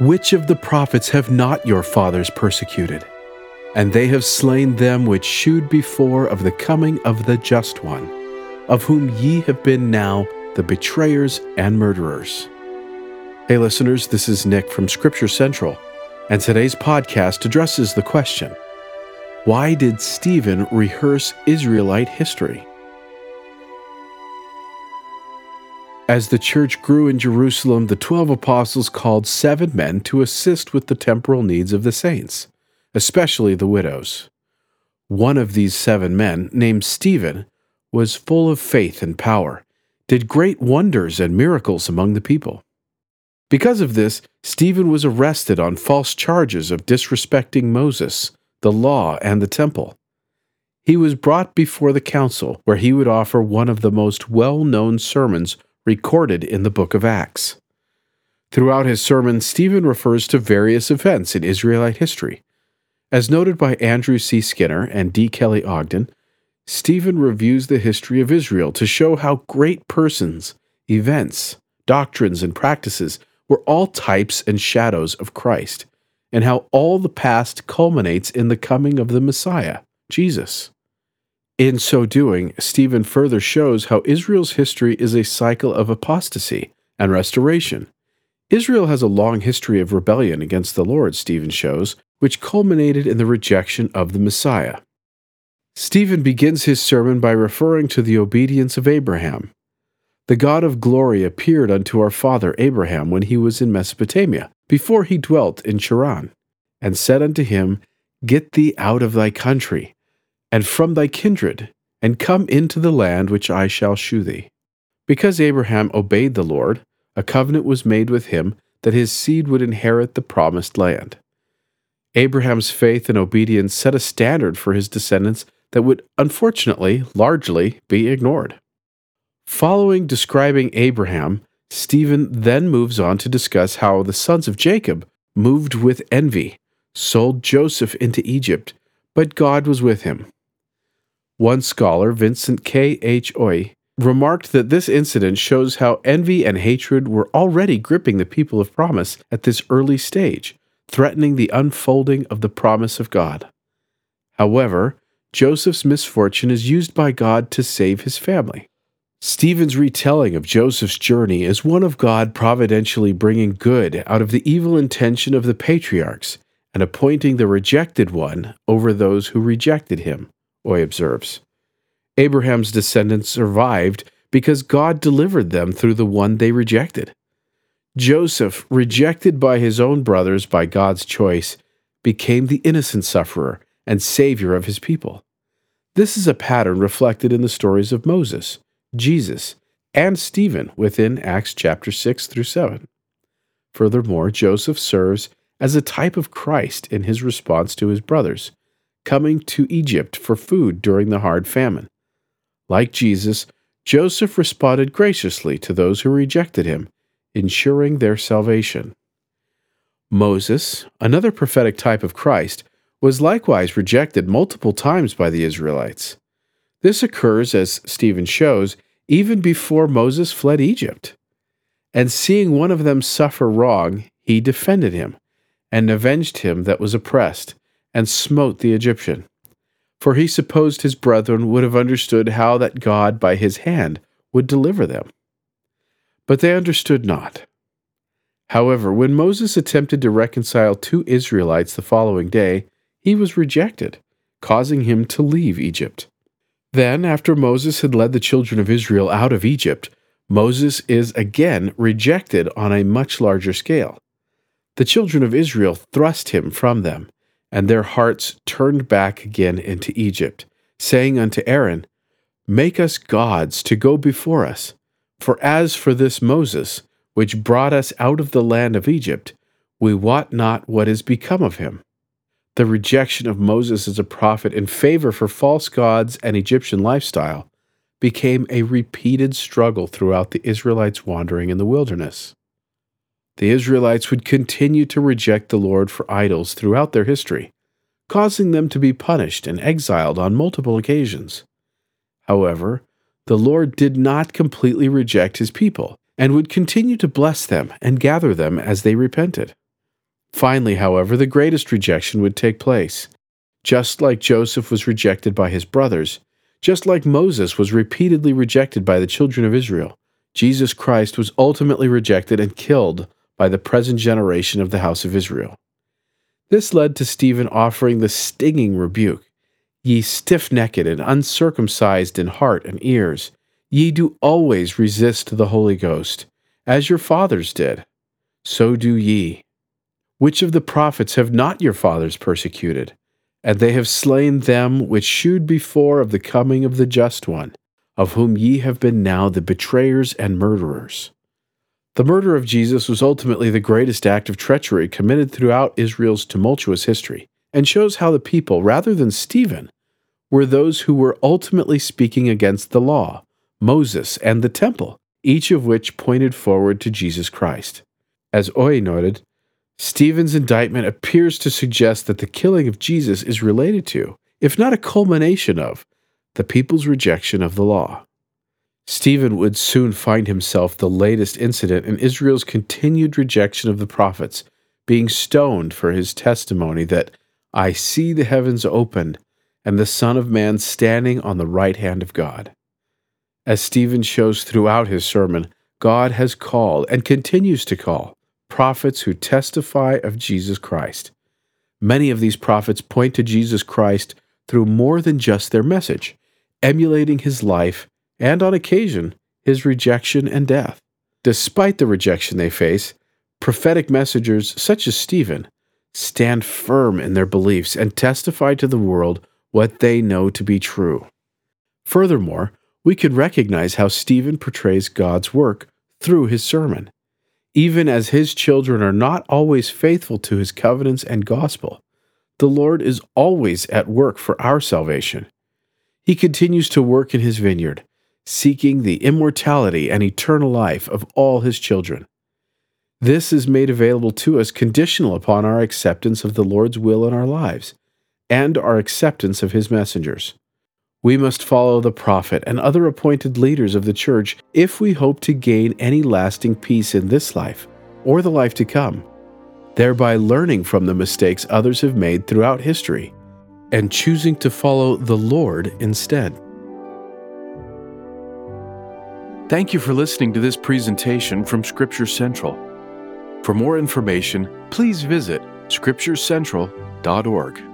Which of the prophets have not your fathers persecuted? And they have slain them which shewed before of the coming of the just one, of whom ye have been now the betrayers and murderers. Hey, listeners, this is Nick from Scripture Central, and today's podcast addresses the question Why did Stephen rehearse Israelite history? As the church grew in Jerusalem, the twelve apostles called seven men to assist with the temporal needs of the saints, especially the widows. One of these seven men, named Stephen, was full of faith and power, did great wonders and miracles among the people. Because of this, Stephen was arrested on false charges of disrespecting Moses, the law, and the temple. He was brought before the council, where he would offer one of the most well known sermons recorded in the book of Acts. Throughout his sermon, Stephen refers to various events in Israelite history. As noted by Andrew C. Skinner and D. Kelly Ogden, Stephen reviews the history of Israel to show how great persons, events, doctrines, and practices were all types and shadows of Christ, and how all the past culminates in the coming of the Messiah, Jesus. In so doing, Stephen further shows how Israel's history is a cycle of apostasy and restoration. Israel has a long history of rebellion against the Lord, Stephen shows, which culminated in the rejection of the Messiah. Stephen begins his sermon by referring to the obedience of Abraham. The God of glory appeared unto our father Abraham when he was in Mesopotamia, before he dwelt in Charran, and said unto him, Get thee out of thy country and from thy kindred, and come into the land which I shall shew thee. Because Abraham obeyed the Lord, a covenant was made with him that his seed would inherit the promised land. Abraham's faith and obedience set a standard for his descendants that would unfortunately largely be ignored. Following describing Abraham, Stephen then moves on to discuss how the sons of Jacob, moved with envy, sold Joseph into Egypt, but God was with him. One scholar, Vincent K. H. Ooi, remarked that this incident shows how envy and hatred were already gripping the people of promise at this early stage, threatening the unfolding of the promise of God. However, Joseph's misfortune is used by God to save his family. Stephen's retelling of Joseph's journey is one of God providentially bringing good out of the evil intention of the patriarchs and appointing the rejected one over those who rejected him. Ooi observes. Abraham's descendants survived because God delivered them through the one they rejected. Joseph, rejected by his own brothers by God's choice, became the innocent sufferer and savior of his people. This is a pattern reflected in the stories of Moses, Jesus, and Stephen within Acts chapter 6 through 7. Furthermore, Joseph serves as a type of Christ in his response to his brothers, coming to Egypt for food during the hard famine. Like Jesus, Joseph responded graciously to those who rejected him, ensuring their salvation. Moses, another prophetic type of Christ, was likewise rejected multiple times by the Israelites. This occurs, as Stephen shows, even before Moses fled Egypt. And seeing one of them suffer wrong, he defended him, and avenged him that was oppressed, and smote the Egyptian. For he supposed his brethren would have understood how that God by his hand would deliver them. But they understood not. However, when Moses attempted to reconcile two Israelites the following day, he was rejected, causing him to leave Egypt. Then, after Moses had led the children of Israel out of Egypt, Moses is again rejected on a much larger scale. The children of Israel thrust him from them, and their hearts turned back again into Egypt, saying unto Aaron, Make us gods to go before us. For as for this Moses, which brought us out of the land of Egypt, we wot not what is become of him. The rejection of Moses as a prophet in favor for false gods and Egyptian lifestyle became a repeated struggle throughout the Israelites' wandering in the wilderness. The Israelites would continue to reject the Lord for idols throughout their history, causing them to be punished and exiled on multiple occasions. However, the Lord did not completely reject his people and would continue to bless them and gather them as they repented. Finally, however, the greatest rejection would take place. Just like Joseph was rejected by his brothers, just like Moses was repeatedly rejected by the children of Israel, Jesus Christ was ultimately rejected and killed by the present generation of the house of Israel. This led to Stephen offering the stinging rebuke Ye stiff necked and uncircumcised in heart and ears, ye do always resist the Holy Ghost, as your fathers did. So do ye. Which of the prophets have not your fathers persecuted? And they have slain them which shewed before of the coming of the Just One, of whom ye have been now the betrayers and murderers. The murder of Jesus was ultimately the greatest act of treachery committed throughout Israel's tumultuous history, and shows how the people, rather than Stephen, were those who were ultimately speaking against the law, Moses, and the temple, each of which pointed forward to Jesus Christ. As Ooi noted, Stephen's indictment appears to suggest that the killing of Jesus is related to, if not a culmination of, the people's rejection of the law. Stephen would soon find himself the latest incident in Israel's continued rejection of the prophets, being stoned for his testimony that I see the heavens opened and the Son of Man standing on the right hand of God. As Stephen shows throughout his sermon, God has called and continues to call prophets who testify of Jesus Christ. Many of these prophets point to Jesus Christ through more than just their message, emulating his life and, on occasion, his rejection and death. Despite the rejection they face, prophetic messengers such as Stephen stand firm in their beliefs and testify to the world what they know to be true. Furthermore, we can recognize how Stephen portrays God's work through his sermon. Even as his children are not always faithful to his covenants and gospel, the Lord is always at work for our salvation. He continues to work in his vineyard, seeking the immortality and eternal life of all his children. This is made available to us conditional upon our acceptance of the Lord's will in our lives and our acceptance of his messengers. We must follow the prophet and other appointed leaders of the church if we hope to gain any lasting peace in this life or the life to come, thereby learning from the mistakes others have made throughout history and choosing to follow the Lord instead. Thank you for listening to this presentation from Scripture Central. For more information, please visit scripturecentral.org.